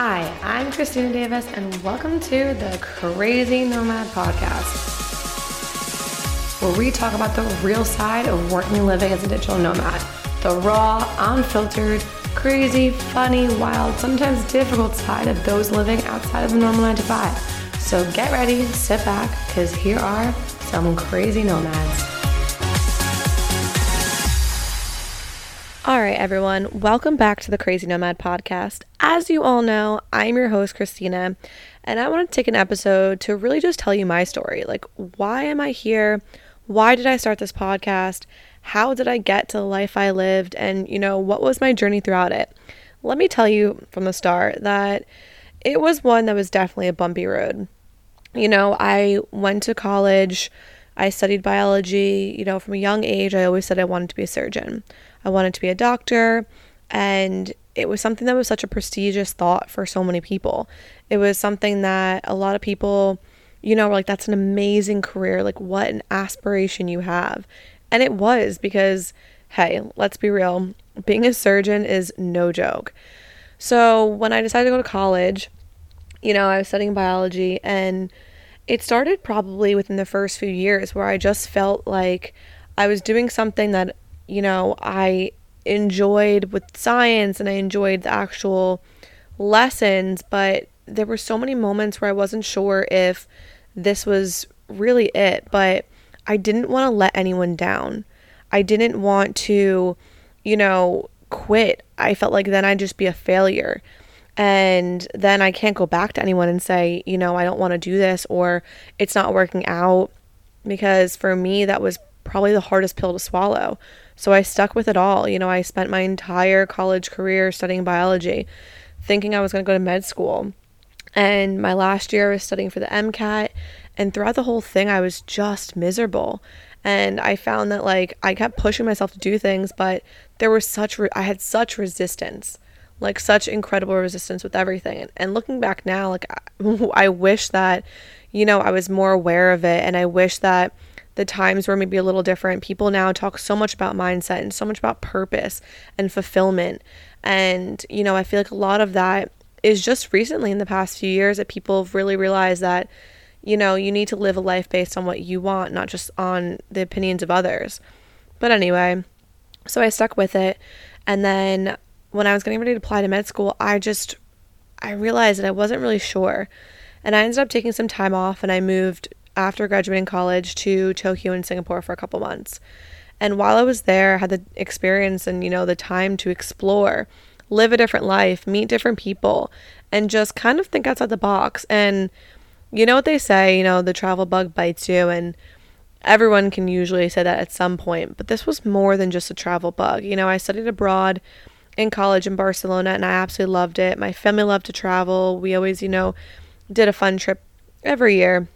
Hi, I'm Christina Davis, and welcome to the Crazy Nomad Podcast, where we talk about the real side of working and living as a digital nomad the raw, unfiltered, crazy, funny, wild, sometimes difficult side of those living outside of the normal 9 to 5. So get ready, sit back, because here are some crazy nomads. All right, everyone, welcome back to the Crazy Nomad podcast. As you all know, I'm your host, Christina, and I want to take an episode to really just tell you my story. Like, why am I here? Why did I start this podcast? How did I get to the life I lived? And, you know, what was my journey throughout it? Let me tell you from the start that it was one that was definitely a bumpy road. You know, I went to college, I studied biology. You know, from a young age, I always said I wanted to be a surgeon. I wanted to be a doctor, and it was something that was such a prestigious thought for so many people. It was something that a lot of people, you know, were like, that's an amazing career. Like, what an aspiration you have. And it was because, hey, let's be real, being a surgeon is no joke. So when I decided to go to college, you know, I was studying biology and it started probably within the first few years where I just felt like I was doing something that you know, I enjoyed with science and I enjoyed the actual lessons, but there were so many moments where I wasn't sure if this was really it, but I didn't want to let anyone down. I didn't want to, you know, quit. I felt like then I'd just be a failure. And then I can't go back to anyone and say, you know, I don't want to do this or it's not working out. Because for me, that was probably the hardest pill to swallow. So I stuck with it all. You know, I spent my entire college career studying biology, thinking I was going to go to med school. And my last year I was studying for the MCAT. And throughout the whole thing, I was just miserable. And I found that like I kept pushing myself to do things, but there was such, re- I had such resistance, like such incredible resistance with everything. And, looking back now, like I wish that, you know, I was more aware of it. And I wish that the times were maybe a little different. People now talk so much about mindset and so much about purpose and fulfillment. And, you know, I feel like a lot of that is just recently in the past few years that people have really realized that, you know, you need to live a life based on what you want, not just on the opinions of others. But anyway, so I stuck with it. And then when I was getting ready to apply to med school, I just I realized that I wasn't really sure. And I ended up taking some time off and I moved after graduating college to Tokyo and Singapore for a couple months. And while I was there, I had the experience and, you know, the time to explore, live a different life, meet different people, and just kind of think outside the box. And you know what they say, you know, the travel bug bites you, and everyone can usually say that at some point. But this was more than just a travel bug. You know, I studied abroad in college in Barcelona and I absolutely loved it. My family loved to travel. We always, you know, did a fun trip every year.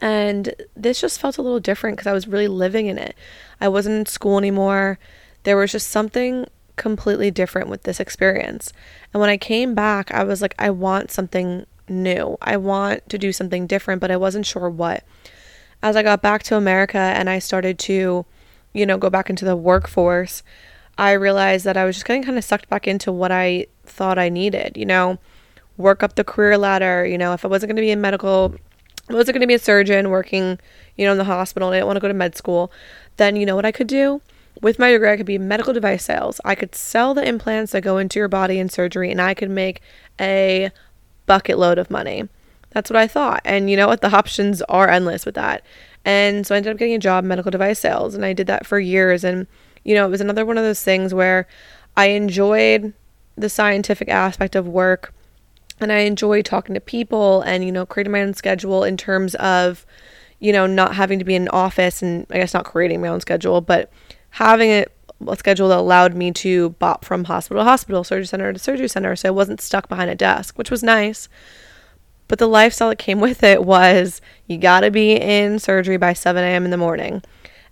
And this just felt a little different because I was really living in it. I wasn't in school anymore. There was just something completely different with this experience. And when I came back, I was like, I want something new. I want to do something different, but I wasn't sure what. As I got back to America and I started to, you know, go back into the workforce, I realized that I was just getting kind of sucked back into what I thought I needed, you know, work up the career ladder. You know, if I wasn't going to be in medical I was going to be a surgeon working, you know, in the hospital I didn't want to go to med school, then you know what I could do? With my degree, I could be medical device sales. I could sell the implants that go into your body in surgery and I could make a bucket load of money. That's what I thought. And you know what? The options are endless with that. And so I ended up getting a job in medical device sales and I did that for years. And, you know, it was another one of those things where I enjoyed the scientific aspect of work and I enjoy talking to people and you know creating my own schedule in terms of you know not having to be in an office and I guess not creating my own schedule but having a, a schedule that allowed me to bop from hospital to hospital surgery center to surgery center so I wasn't stuck behind a desk which was nice but the lifestyle that came with it was you got to be in surgery by 7 a.m. in the morning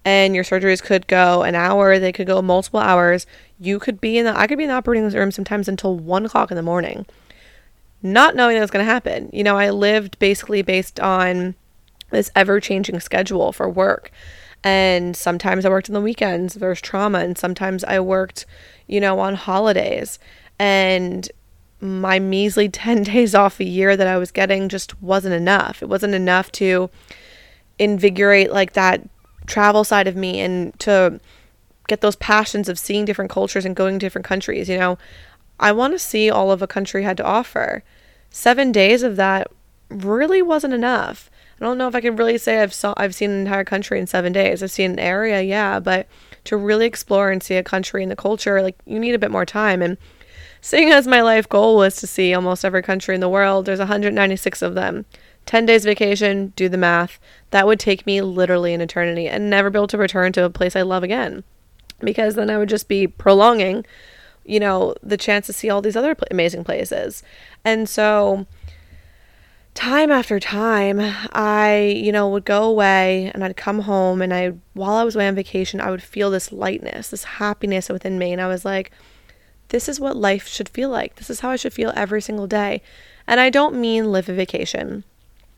and your surgeries could go an hour they could go multiple hours you could be in the i could be in the operating room sometimes until 1 o'clock in the morning not knowing that was going to happen. You know, I lived basically based on this ever changing schedule for work. And sometimes I worked on the weekends, there's trauma, and sometimes I worked, you know, on holidays. And my measly 10 days off a year that I was getting just wasn't enough. It wasn't enough to invigorate like that travel side of me and to get those passions of seeing different cultures and going to different countries. You know, I want to see all of a country had to offer. Seven days of that really wasn't enough. I don't know if I can really say I've saw I've seen an entire country in seven days. I've seen an area, yeah, but to really explore and see a country and the culture, like you need a bit more time. And seeing as my life goal was to see almost every country in the world, there's 196 of them. 10 days vacation, do the math. That would take me literally an eternity and never be able to return to a place I love again. Because then I would just be prolonging, you know, the chance to see all these other amazing places. And so time after time, I, you know, would go away and I'd come home and I while I was away on vacation, I would feel this lightness, this happiness within me and I was like this is what life should feel like. This is how I should feel every single day. And I don't mean live a vacation.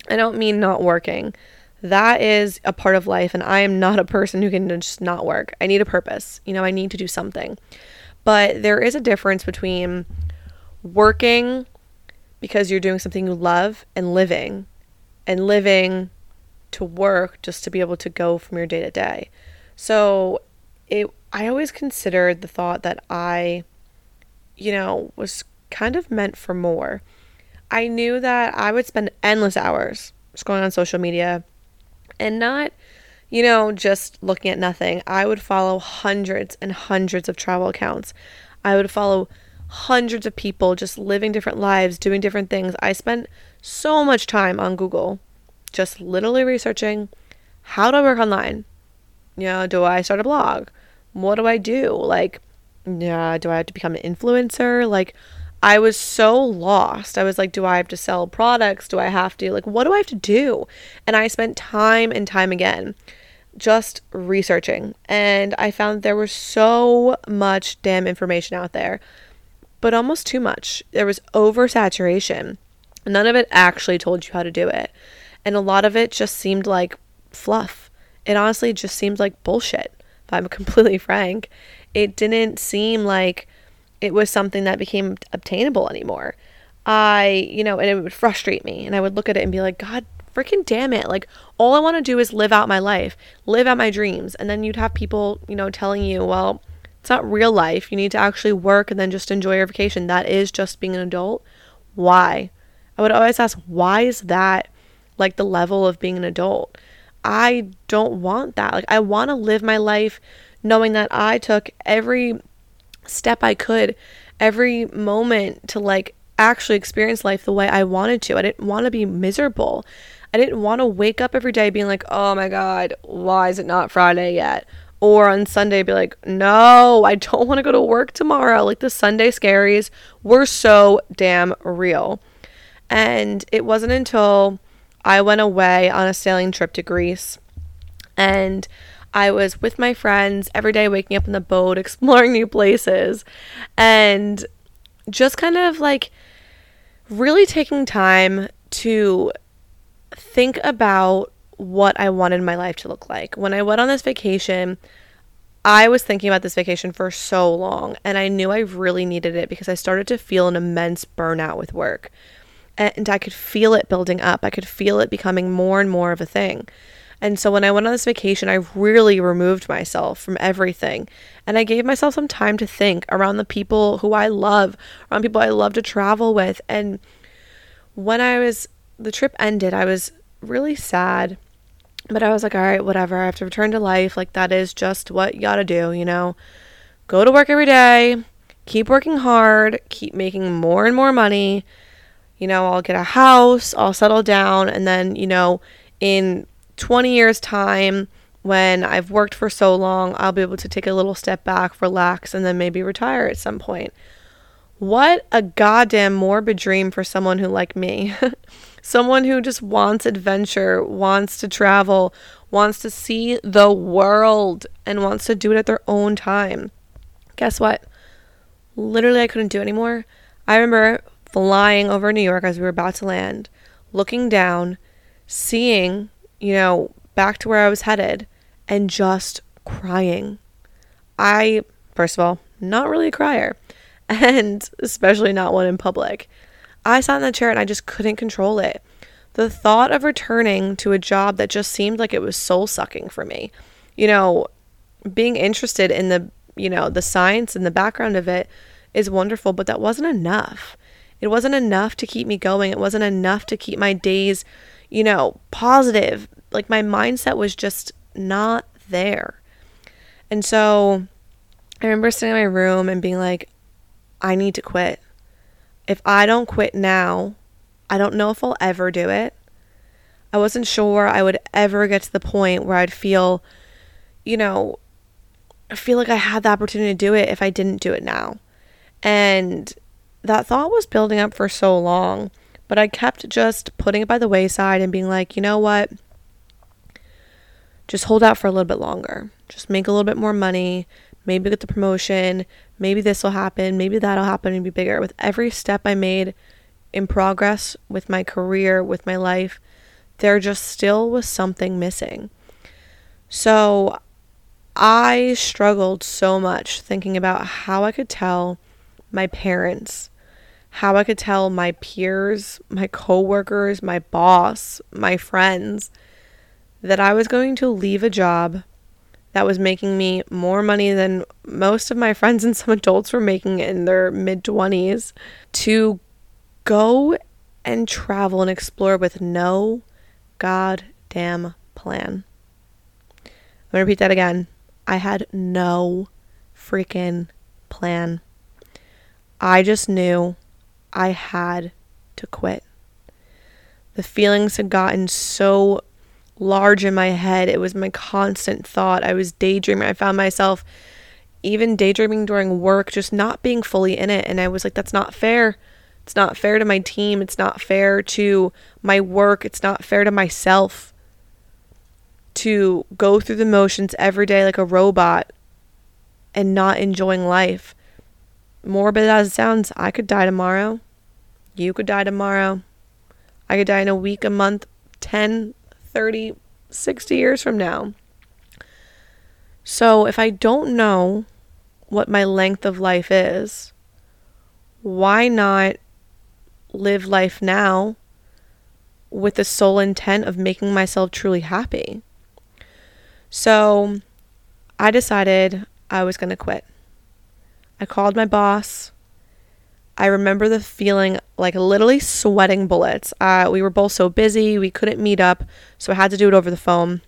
I don't mean not working. That is a part of life, and I am not a person who can just not work. I need a purpose. You know, I need to do something. But there is a difference between working because you're doing something you love and living, and living to work just to be able to go from your day to day. So, it I always considered the thought that I you know, was kind of meant for more. I knew that I would spend endless hours scrolling on social media and not, you know, just looking at nothing. I would follow hundreds and hundreds of travel accounts. I would follow hundreds of people just living different lives, doing different things. I spent so much time on Google just literally researching how do I work online? You know, do I start a blog? What do I do? Like, yeah, do I have to become an influencer? Like, I was so lost. I was like, do I have to sell products? Do I have to, like, what do I have to do? And I spent time and time again just researching. And I found there was so much damn information out there, but almost too much. There was oversaturation. None of it actually told you how to do it. And a lot of it just seemed like fluff. It honestly just seemed like bullshit, if I'm completely frank it didn't seem like it was something that became obtainable anymore. I, you know, and it would frustrate me. And I would look at it and be like, God freaking damn it. Like, all I want to do is live out my life, live out my dreams. And then you'd have people, you know, telling you, well, it's not real life. You need to actually work and then just enjoy your vacation. That is just being an adult. Why? I would always ask, why is that like the level of being an adult? I don't want that. Like, I want to live my life knowing that I took every step I could, every moment to like actually experience life the way I wanted to. I didn't want to be miserable. I didn't want to wake up every day being like, oh my God, why is it not Friday yet? Or on Sunday, be like, no, I don't want to go to work tomorrow. Like the Sunday scaries were so damn real. And it wasn't until I went away on a sailing trip to Greece and I was with my friends every day, waking up in the boat, exploring new places, and just kind of like really taking time to think about what I wanted my life to look like. When I went on this vacation, I was thinking about this vacation for so long, and I knew I really needed it because I started to feel an immense burnout with work. And I could feel it building up. I could feel it becoming more and more of a thing. And so when I went on this vacation, I really removed myself from everything. And I gave myself some time to think around the people who I love, around people I love to travel with. And when I was, the trip ended, I was really sad. But I was like, all right, whatever. I have to return to life. Like, that is just what you gotta do, you know? Go to work every day, keep working hard, keep making more and more money. You know, I'll get a house, I'll settle down, and then, you know, in 20 years' time, when I've worked for so long, I'll be able to take a little step back, relax, and then maybe retire at some point. What a goddamn morbid dream for someone who, like me, someone who just wants adventure, wants to travel, wants to see the world, and wants to do it at their own time. Guess what? Literally, I couldn't do anymore. I remember flying over New York as we were about to land, looking down, seeing you know, back to where I was headed and just crying. I, first of all, not really a crier. and especially not one in public. I sat in the chair and I just couldn't control it. The thought of returning to a job that just seemed like it was soul sucking for me, you know, being interested in the, you know, the science and the background of it is wonderful, but that wasn't enough. It wasn't enough to keep me going. It wasn't enough to keep my days, you know, positive. Like my mindset was just not there. And so I remember sitting in my room and being like, I need to quit. If I don't quit now, I don't know if I'll ever do it. I wasn't sure I would ever get to the point where I'd feel, you know, I feel like I had the opportunity to do it if I didn't do it now. And that thought was building up for so long, but I kept just putting it by the wayside and being like, you know what? Just hold out for a little bit longer. Just make a little bit more money. Maybe get the promotion. Maybe this will happen. Maybe that'll happen and be bigger. With every step I made in progress with my career, with my life, there just still was something missing. So I struggled so much thinking about how I could tell my parents, how I could tell my peers, my coworkers, my boss, my friends that I was going to leave a job that was making me more money than most of my friends and some adults were making in their mid 20s to go and travel and explore with no goddamn plan. I'm to repeat that again. I had no freaking plan. I just knew I had to quit. The feelings had gotten so large in my head. It was my constant thought. I was daydreaming. I found myself even daydreaming during work, just not being fully in it. And I was like, that's not fair. It's not fair to my team. It's not fair to my work. It's not fair to myself to go through the motions every day like a robot and not enjoying life. Morbid as it sounds, I could die tomorrow. You could die tomorrow. I could die in a week, a month, 10, 30, 60 years from now. So if I don't know what my length of life is, why not live life now with the sole intent of making myself truly happy? So I decided I was going to quit. I called my boss. I remember the feeling like literally sweating bullets. Uh, we were both so busy, we couldn't meet up, so I had to do it over the phone.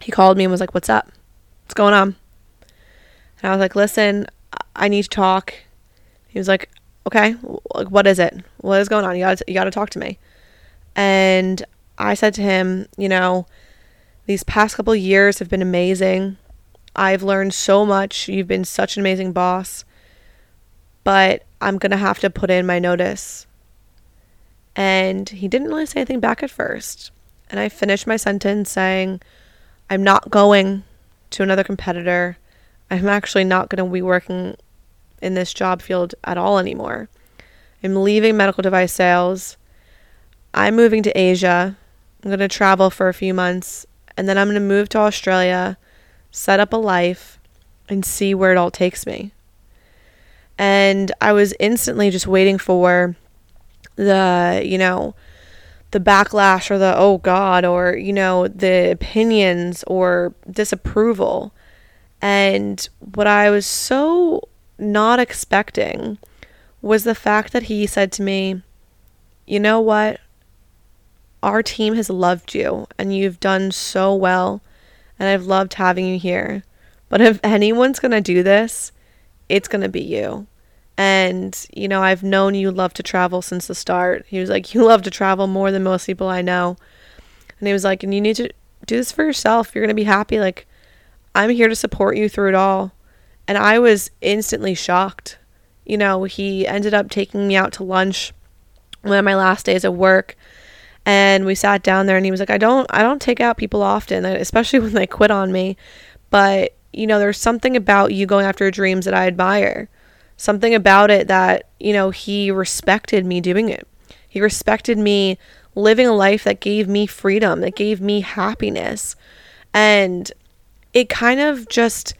He called me and was like, What's up? What's going on? And I was like, Listen, I need to talk. He was like, Okay, what is it? What is going on? You gotta, you got to talk to me. And I said to him, you know, these past couple years have been amazing. I've learned so much. You've been such an amazing boss. But I'm going to have to put in my notice. And he didn't really say anything back at first. And I finished my sentence saying, I'm not going to another competitor. I'm actually not going to be working in this job field at all anymore. I'm leaving medical device sales. I'm moving to Asia. I'm going to travel for a few months and then I'm going to move to Australia, set up a life, and see where it all takes me. And I was instantly just waiting for the, you know, the backlash or the oh god or, you know, the opinions or disapproval. And what I was so not expecting was the fact that he said to me, You know what? Our team has loved you and you've done so well, and I've loved having you here. But if anyone's going to do this, it's going to be you. And, you know, I've known you love to travel since the start. He was like, You love to travel more than most people I know. And he was like, And you need to do this for yourself. You're going to be happy. Like, I'm here to support you through it all. And I was instantly shocked. You know, he ended up taking me out to lunch one of my last days of work and we sat down there and he was like, "I don't I don't take out people often, uh, especially when they quit on me, but you know, there's something about you going after your dreams that I admire. Something about it that, you know, he respected me doing it. He respected me living a life that gave me freedom, that gave me happiness. And it kind of just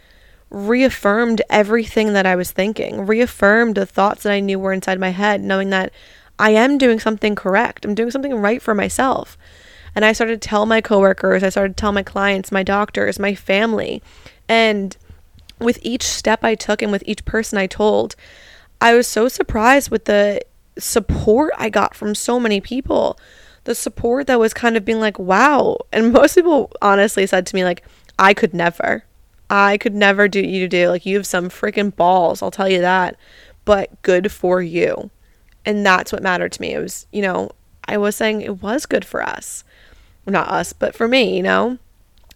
reaffirmed everything that I was thinking, reaffirmed the thoughts that I knew were inside my head, knowing that I am doing something correct. I'm doing something right for myself. And I started to tell my coworkers, I started to tell my clients, my doctors, my family. And with each step I took and with each person I told, I was so surprised with the support I got from so many people. The support that was kind of being like, wow. And most people honestly said to me, like, I could never. I could never do you do. Like, you have some freaking balls, I'll tell you that. But good for you. And that's what mattered to me. It was, you know, I was saying it was good for us. Not us, but for me, you know?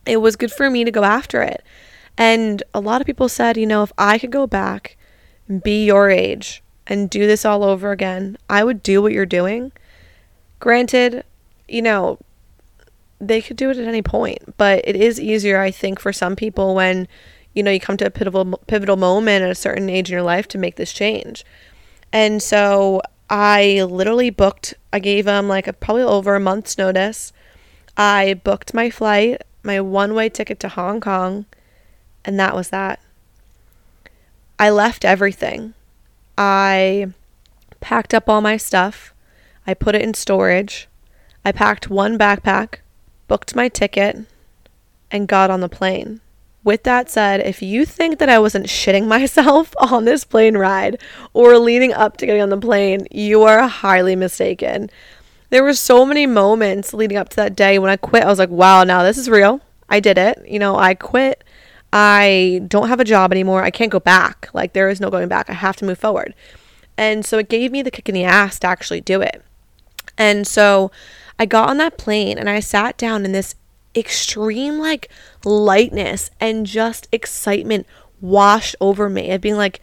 It was good for me to go after it. And a lot of people said, you know, if I could go back and be your age and do this all over again, I would do what you're doing. Granted, you know, they could do it at any point, but it is easier, I think, for some people when, you know, you come to a pivotal pivotal moment at a certain age in your life to make this change. And so I literally booked, I gave them like a, probably over a month's notice. I booked my flight, my one way ticket to Hong Kong, and that was that. I left everything. I packed up all my stuff. I put it in storage. I packed one backpack, booked my ticket, and got on the plane. With that said, if you think that I wasn't shitting myself on this plane ride or leading up to getting on the plane, you are highly mistaken. There were so many moments leading up to that day when I quit. I was like, wow, now this is real. I did it. You know, I quit. I don't have a job anymore. I can't go back. Like, there is no going back. I have to move forward. And so it gave me the kick in the ass to actually do it. And so I got on that plane and I sat down in this extreme like lightness and just excitement washed over me of being like,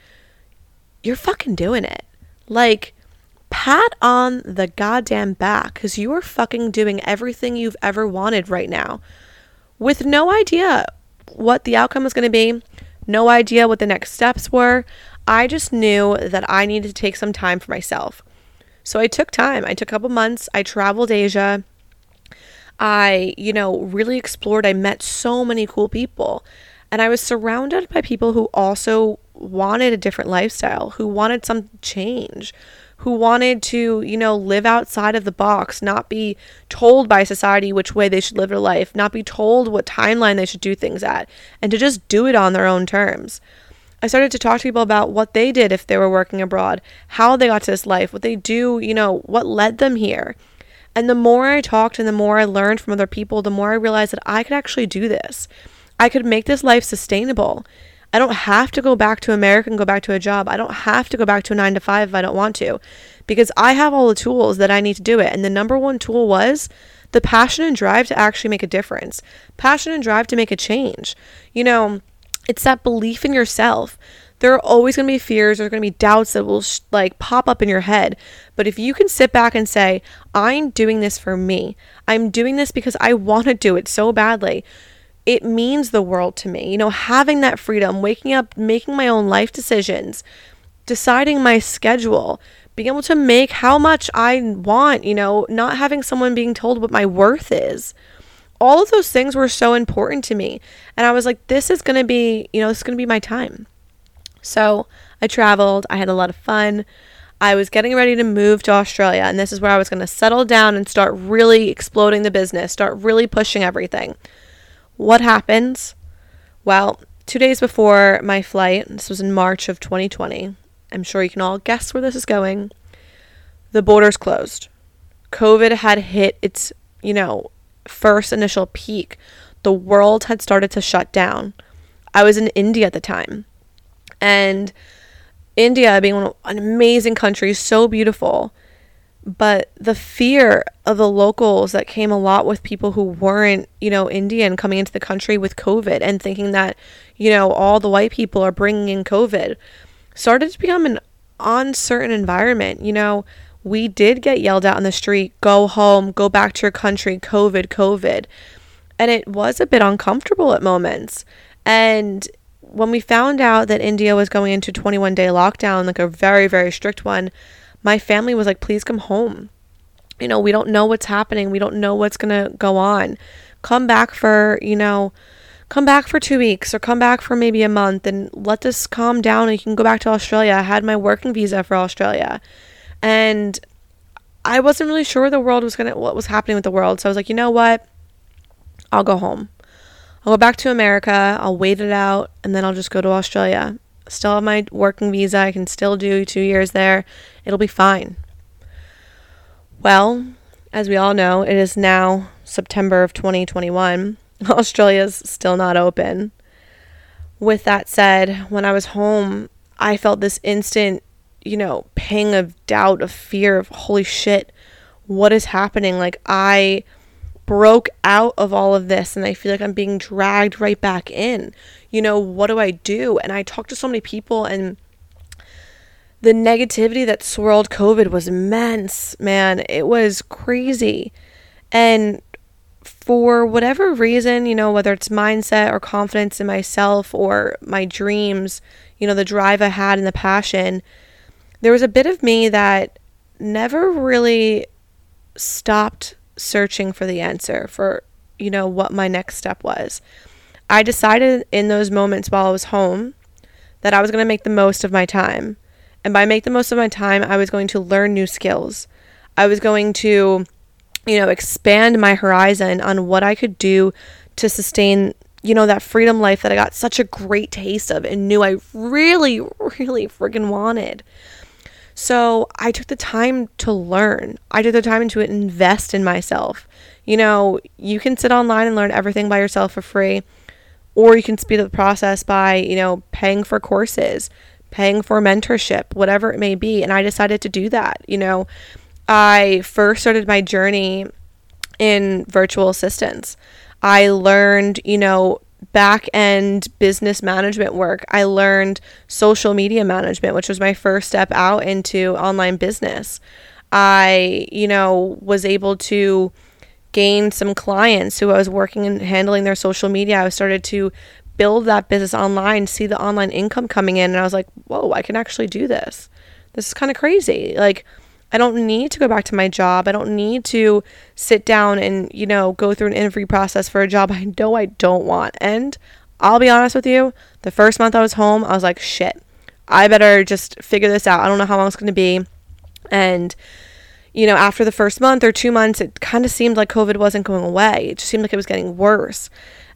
you're fucking doing it. Like, pat on the goddamn back because you are fucking doing everything you've ever wanted right now with no idea what the outcome was going to be, no idea what the next steps were. I just knew that I needed to take some time for myself. So I took time. I took a couple months. I traveled Asia. I, you know, really explored. I met so many cool people. And I was surrounded by people who also wanted a different lifestyle, who wanted some change, who wanted to, you know, live outside of the box, not be told by society which way they should live their life, not be told what timeline they should do things at, and to just do it on their own terms. I started to talk to people about what they did if they were working abroad, how they got to this life, what they do, you know, what led them here. And the more I talked and the more I learned from other people, the more I realized that I could actually do this. I could make this life sustainable. I don't have to go back to America and go back to a job. I don't have to go back to a nine to five if I don't want to because I have all the tools that I need to do it. And the number one tool was the passion and drive to actually make a difference, passion and drive to make a change. You know, it's that belief in yourself. There are always going to be fears, there's going to be doubts that will sh- like pop up in your head. But if you can sit back and say, I'm doing this for me, I'm doing this because I want to do it so badly, it means the world to me. You know, having that freedom, waking up, making my own life decisions, deciding my schedule, being able to make how much I want, you know, not having someone being told what my worth is all of those things were so important to me. And I was like, this is going to be, you know, this is going to be my time. So I traveled, I had a lot of fun. I was getting ready to move to Australia, and this is where I was going to settle down and start really exploding the business, start really pushing everything. What happens? Well, two days before my flight, this was in March of 2020, I'm sure you can all guess where this is going. The borders closed. COVID had hit its, you know, first initial peak, the world had started to shut down. I was in India at the time. And India being an amazing country, so beautiful. But the fear of the locals that came a lot with people who weren't, you know, Indian coming into the country with COVID and thinking that, you know, all the white people are bringing in COVID started to become an uncertain environment. You know, we did get yelled out on the street go home, go back to your country, COVID, COVID. And it was a bit uncomfortable at moments. And when we found out that India was going into 21 day lockdown, like a very, very strict one, my family was like, please come home. You know, we don't know what's happening. We don't know what's going to go on. Come back for, you know, come back for two weeks or come back for maybe a month and let this calm down and you can go back to Australia. I had my working visa for Australia. And I wasn't really sure the world was gonna what was happening with the world. So I was like, you know what? I'll go home. I'll go back to America, I'll wait it out, and then I'll just go to Australia. Still have my working visa, I can still do two years there. It'll be fine. Well, as we all know, it is now September of 2021. Australia's still not open. With that said, when I was home, I felt this instant, you know, pang of doubt, of fear, of holy shit, what is happening? Like, I broke out of all of this and I feel like I'm being dragged right back in. You know, what do I do? And I talked to so many people and the negativity that swirled COVID was immense, man. It was crazy. And for whatever reason, you know, whether it's mindset or confidence in myself or my dreams, you know, the drive I had and the passion, there was a bit of me that never really stopped searching for the answer for, you know, what my next step was. I decided in those moments while I was home that I was going to make the most of my time. And by make the most of my time, I was going to learn new skills. I was going to, you know, expand my horizon on what I could do to sustain, you know, that freedom life that I got such a great taste of and knew I really, really friggin' wanted. So I took the time to learn. I took the time to invest in myself. You know, you can sit online and learn everything by yourself for free, or you can speed up the process by, you know, paying for courses, paying for mentorship, whatever it may be. And I decided to do that. You know, I first started my journey in virtual assistants. I learned, you know, back end business management work. I learned social media management, which was my first step out into online business. I, you know, was able to gain some clients who I was working and handling their social media. I started to build that business online, see the online income coming in, and I was like, whoa, I can actually do this. This is kind of crazy. Like, I don't need to go back to my job. I don't need to sit down and, you know, go through an interview process for a job I know I don't want. And I'll be honest with you, the first month I was home, I was like, shit, I better just figure this out. I don't know how long it's going to be. And, you know, after the first month or two months, it kind of seemed like COVID wasn't going away. It just seemed like it was getting worse.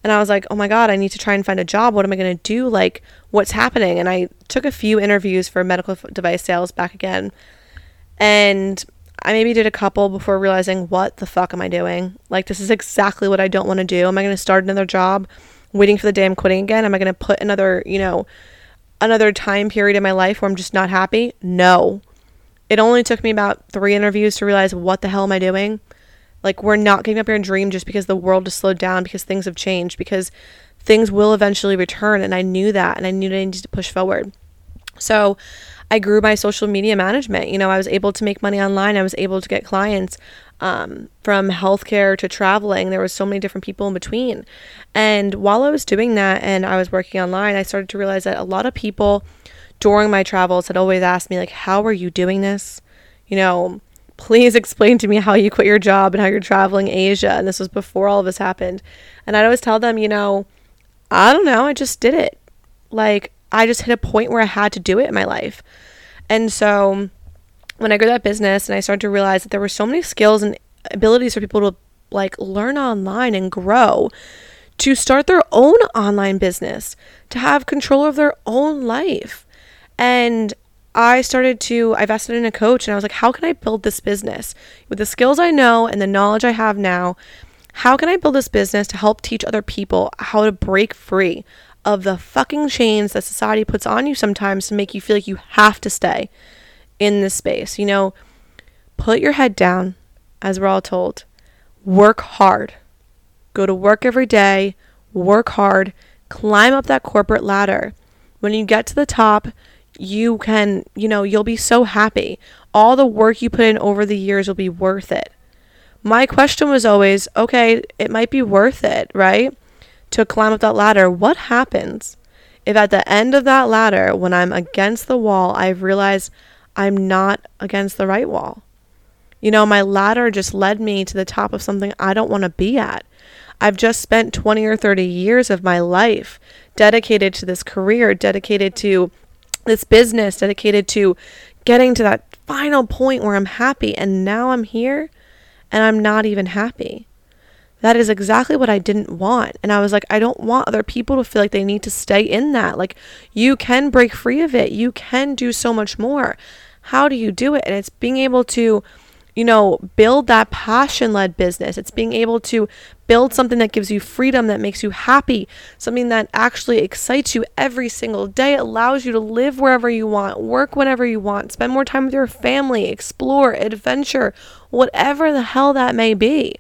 And I was like, oh my God, I need to try and find a job. What am I going to do? Like, what's happening? And I took a few interviews for medical device sales back again. And I maybe did a couple before realizing, what the fuck am I doing? Like, this is exactly what I don't want to do. Am I going to start another job waiting for the day I'm quitting again? Am I going to put another, you know, another time period in my life where I'm just not happy? No. It only took me about three interviews to realize, what the hell am I doing? Like, we're not giving up your dream just because the world has slowed down, because things have changed, because things will eventually return. And I knew that, and I knew that I needed to push forward. So, I grew my social media management. You know, I was able to make money online. I was able to get clients um, from healthcare to traveling. There was so many different people in between. And while I was doing that and I was working online, I started to realize that a lot of people during my travels had always asked me like, "How are you doing this?" You know, please explain to me how you quit your job and how you're traveling Asia. And this was before all of this happened. And I'd always tell them, you know, I don't know, I just did it. Like, I just hit a point where I had to do it in my life. And so when I grew that business and I started to realize that there were so many skills and abilities for people to like learn online and grow, to start their own online business, to have control of their own life. And I started to, I invested in a coach and I was like, how can I build this business with the skills I know and the knowledge I have now? How can I build this business to help teach other people how to break free of the fucking chains that society puts on you sometimes to make you feel like you have to stay in this space? You know, put your head down, as we're all told, work hard, go to work every day, work hard, climb up that corporate ladder. When you get to the top, you can, you know, you'll be so happy. All the work you put in over the years will be worth it. My question was always okay, it might be worth it, right? To climb up that ladder. What happens if at the end of that ladder, when I'm against the wall, I've realized I'm not against the right wall? You know, my ladder just led me to the top of something I don't want to be at. I've just spent 20 or 30 years of my life dedicated to this career, dedicated to this business, dedicated to getting to that final point where I'm happy. And now I'm here and I'm not even happy. That is exactly what I didn't want. And I was like, I don't want other people to feel like they need to stay in that. Like, you can break free of it, you can do so much more. How do you do it? And it's being able to you know, build that passion led business. It's being able to build something that gives you freedom, that makes you happy, something that actually excites you every single day, allows you to live wherever you want, work whenever you want, spend more time with your family, explore, adventure, whatever the hell that may be.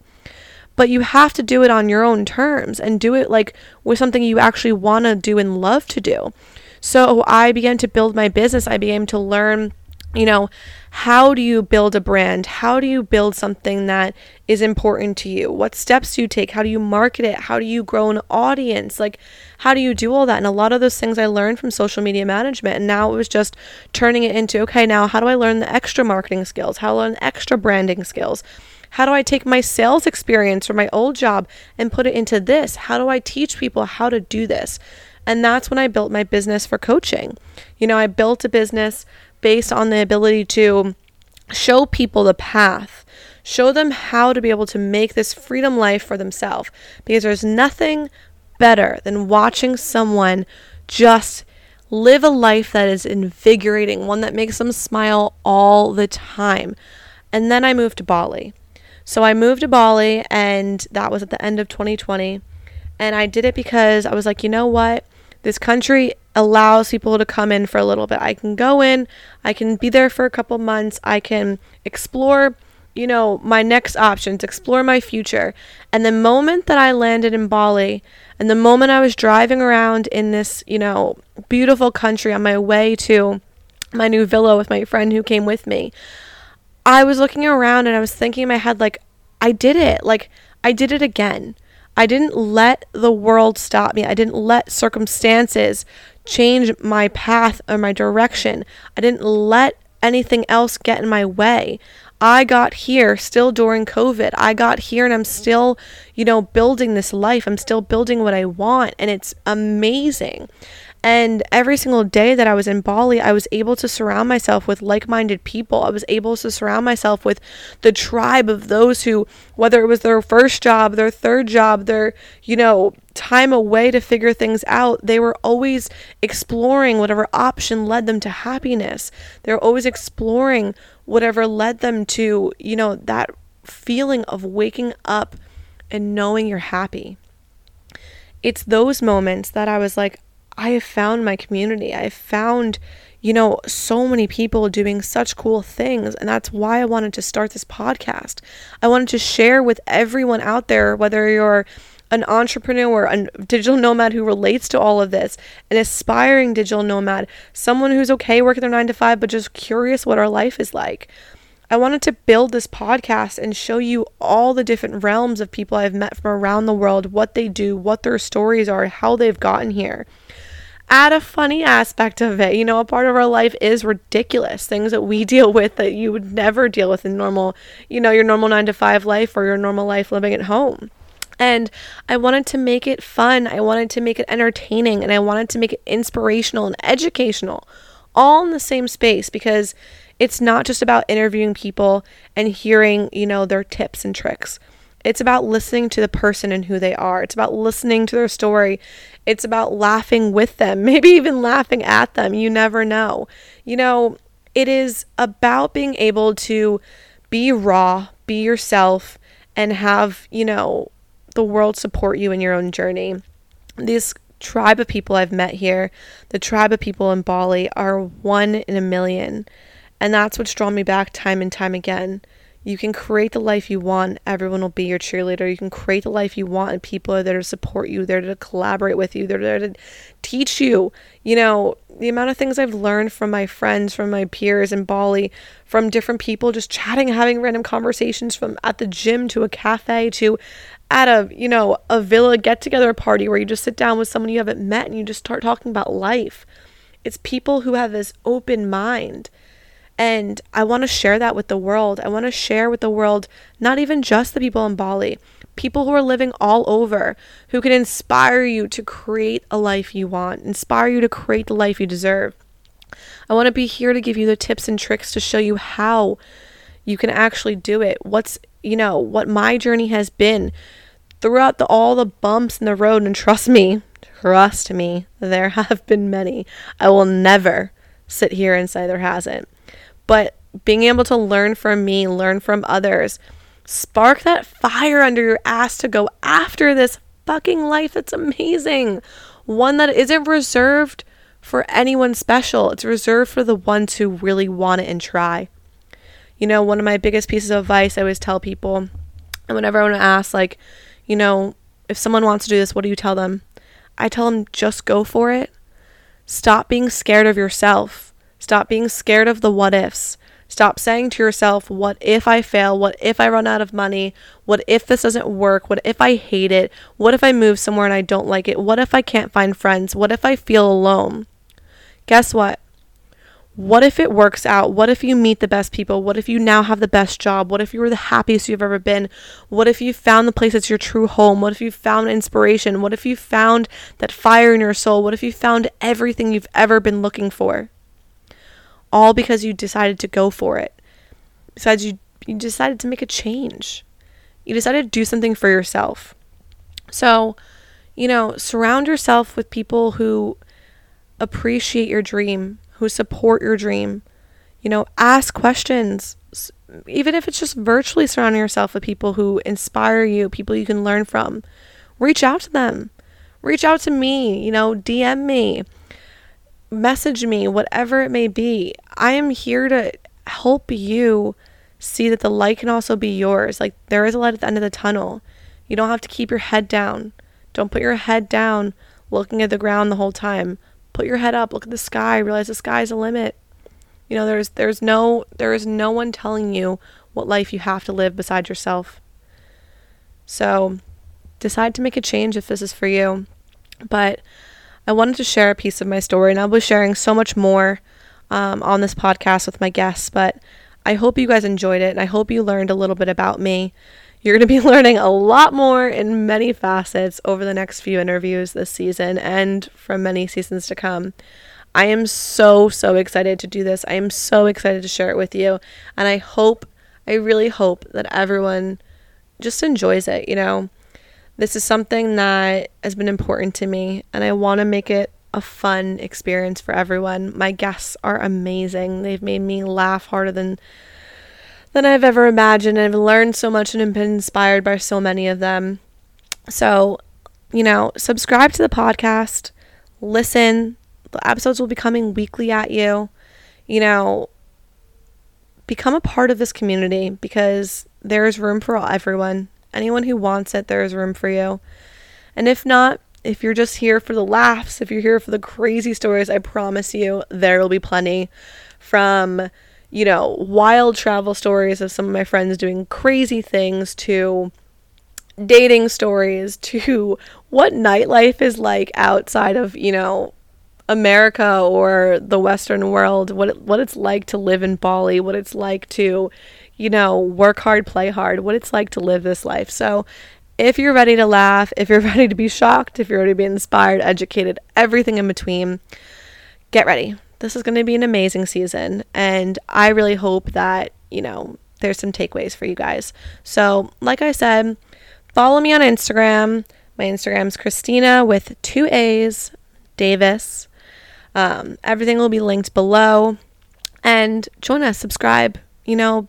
But you have to do it on your own terms and do it like with something you actually want to do and love to do. So I began to build my business. I began to learn you know, how do you build a brand? How do you build something that is important to you? What steps do you take? How do you market it? How do you grow an audience? Like, how do you do all that? And a lot of those things I learned from social media management. And now it was just turning it into okay, now how do I learn the extra marketing skills? How do I learn extra branding skills? How do I take my sales experience from my old job and put it into this? How do I teach people how to do this? And that's when I built my business for coaching. You know, I built a business based on the ability to show people the path, show them how to be able to make this freedom life for themselves. Because there's nothing better than watching someone just live a life that is invigorating, one that makes them smile all the time. And then I moved to Bali. So I moved to Bali, and that was at the end of 2020. And I did it because I was like, you know what? This country allows people to come in for a little bit. I can go in, I can be there for a couple months, I can explore, you know, my next options, explore my future. And the moment that I landed in Bali, and the moment I was driving around in this, you know, beautiful country on my way to my new villa with my friend who came with me, I was looking around and I was thinking in my head, like, I did it. Like, I did it again. I didn't let the world stop me. I didn't let circumstances change my path or my direction. I didn't let anything else get in my way. I got here still during COVID. I got here and I'm still, you know, building this life. I'm still building what I want and it's amazing. And every single day that I was in Bali, I was able to surround myself with like minded people. I was able to surround myself with the tribe of those who, whether it was their first job, their third job, their, you know, time away to figure things out, they were always exploring whatever option led them to happiness. They were always exploring whatever led them to, you know, that feeling of waking up and knowing you're happy. It's those moments that I was like, I have found my community. I have found, you know, so many people doing such cool things. And that's why I wanted to start this podcast. I wanted to share with everyone out there, whether you're an entrepreneur, a digital nomad who relates to all of this, an aspiring digital nomad, someone who's okay working their nine to five, but just curious what our life is like. I wanted to build this podcast and show you all the different realms of people I've met from around the world, what they do, what their stories are, how they've gotten here add a funny aspect of it. You know, a part of our life is ridiculous. Things that we deal with that you would never deal with in normal, you know, your normal 9 to 5 life or your normal life living at home. And I wanted to make it fun. I wanted to make it entertaining and I wanted to make it inspirational and educational all in the same space because it's not just about interviewing people and hearing, you know, their tips and tricks. It's about listening to the person and who they are. It's about listening to their story. It's about laughing with them, maybe even laughing at them. You never know. You know, it is about being able to be raw, be yourself, and have, you know, the world support you in your own journey. This tribe of people I've met here, the tribe of people in Bali, are one in a million. And that's what's drawn me back time and time again. You can create the life you want. Everyone will be your cheerleader. You can create the life you want, and people are there to support you. They're to collaborate with you. They're there to teach you. You know, the amount of things I've learned from my friends, from my peers in Bali, from different people, just chatting, having random conversations from at the gym to a cafe to at a, you know, a villa get together party where you just sit down with someone you haven't met and you just start talking about life. It's people who have this open mind and I want to share that with the world. I want to share with the world not even just the people in Bali, people who are living all over who can inspire you to create a life you want, inspire you to create the life you deserve. I want to be here to give you the tips and tricks to show you how you can actually do it. What's, you know, what my journey has been throughout the, all the bumps in the road. And trust me, trust me, there have been many. I will never sit here and say there hasn't. But being able to learn from me, learn from others, spark that fire under your ass to go after this fucking life that's amazing. One that isn't reserved for anyone special, it's reserved for the ones who really want it and try. You know, one of my biggest pieces of advice I always tell people, and whenever I want to ask, like, you know, if someone wants to do this, what do you tell them? I tell them just go for it. Stop being scared of yourself. Stop being scared of the what ifs. Stop saying to yourself, what if I fail? What if I run out of money? What if this doesn't work? What if I hate it? What if I move somewhere and I don't like it? What if I can't find friends? What if I feel alone? Guess what? What if it works out? What if you meet the best people? What if you now have the best job? What if you were the happiest you've ever been? What if you found the place that's your true home? What if you found inspiration? What if you found that fire in your soul? What if you found everything you've ever been looking for? All because you decided to go for it. Besides, you, you decided to make a change. You decided to do something for yourself. So, you know, surround yourself with people who appreciate your dream, who support your dream. You know, ask questions. Even if it's just virtually surrounding yourself with people who inspire you, people you can learn from. Reach out to them. Reach out to me, you know, DM me, message me, whatever it may be. I am here to help you see that the light can also be yours. Like there is a light at the end of the tunnel. You don't have to keep your head down. Don't put your head down looking at the ground the whole time put your head up, look at the sky, realize the sky's a limit. You know, there's there's no there is no one telling you what life you have to live beside yourself. So, decide to make a change if this is for you. But I wanted to share a piece of my story, and I'll be sharing so much more um, on this podcast with my guests. But I hope you guys enjoyed it, and I hope you learned a little bit about me. You're going to be learning a lot more in many facets over the next few interviews this season and from many seasons to come. I am so, so excited to do this. I am so excited to share it with you. And I hope, I really hope that everyone just enjoys it. You know, this is something that has been important to me, and I want to make it a fun experience for everyone. My guests are amazing. They've made me laugh harder than than I've ever imagined. I've learned so much and been inspired by so many of them. So, you know, subscribe to the podcast, listen. The episodes will be coming weekly at you. You know, become a part of this community because there is room for everyone. Anyone who wants it, there is room for you. And if not, if you're just here for the laughs, if you're here for the crazy stories, I promise you there will be plenty from you know, wild travel stories of some of my friends doing crazy things to dating stories to what nightlife is like outside of, you know, America or the Western world, what it, what it's like to live in Bali, what it's like to, you know, work hard, play hard, what it's like to live this life. So, if you're ready to laugh, if you're ready to be shocked, if you're ready to be inspired, educated, everything in between, get ready this is going to be an amazing season. And I really hope that, you know, there's some takeaways for you guys. So, like I said, follow me on Instagram. My Instagram is Christina with two A's, Davis. Um, everything will be linked below. And join us, subscribe, you know,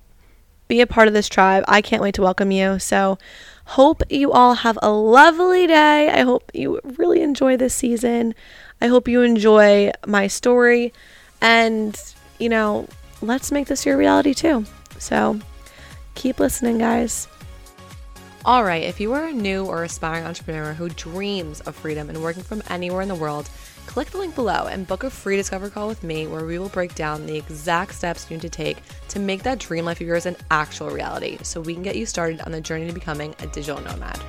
be a part of this tribe. I can't wait to welcome you. So, hope you all have a lovely day. I hope you really enjoy this season. I hope you enjoy my story. And, you know, let's make this your reality too. So keep listening, guys. All right, if you are a new or aspiring entrepreneur who dreams of freedom and working from anywhere in the world, click the link below and book a free discover call with me where we will break down the exact steps you need to take to make that dream life of yours an actual reality so we can get you started on the journey to becoming a digital nomad.